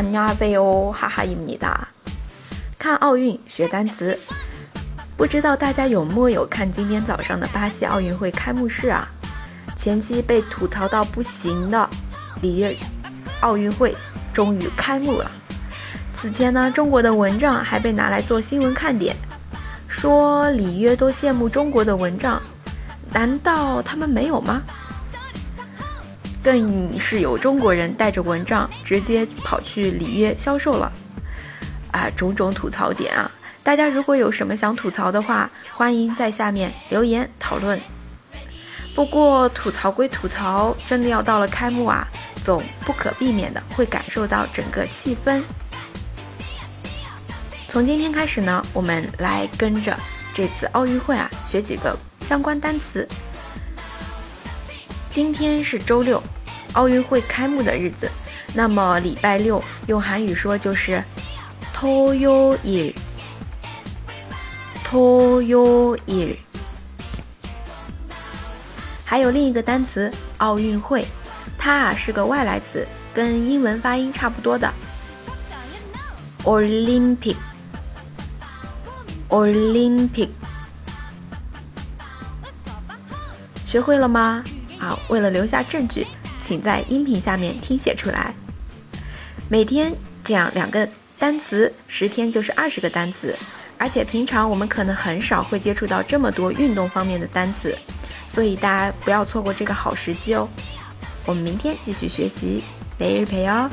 안녕하세요哈哈입니다看奥运学单词，不知道大家有木有看今天早上的巴西奥运会开幕式啊？前期被吐槽到不行的里约奥运会终于开幕了。此前呢，中国的蚊帐还被拿来做新闻看点，说里约都羡慕中国的蚊帐，难道他们没有吗？ 更是有中国人带着蚊帐直接跑去里约销售了，啊，种种吐槽点啊！大家如果有什么想吐槽的话，欢迎在下面留言讨论。不过吐槽归吐槽，真的要到了开幕啊，总不可避免的会感受到整个气氛。从今天开始呢，我们来跟着这次奥运会啊，学几个相关单词。今天是周六，奥运会开幕的日子。那么礼拜六用韩语说就是“토요 일”，“토요 일”。还有另一个单词“奥运会”，它啊是个外来词，跟英文发音差不多的 “Olympic”，“Olympic”。学会了吗？ 好，为了留下证据，请在音频下面听写出来。每天这样两个单词，十天就是二十个单词。而且平常我们可能很少会接触到这么多运动方面的单词，所以大家不要错过这个好时机哦。我们明天继续学习，每日陪哦。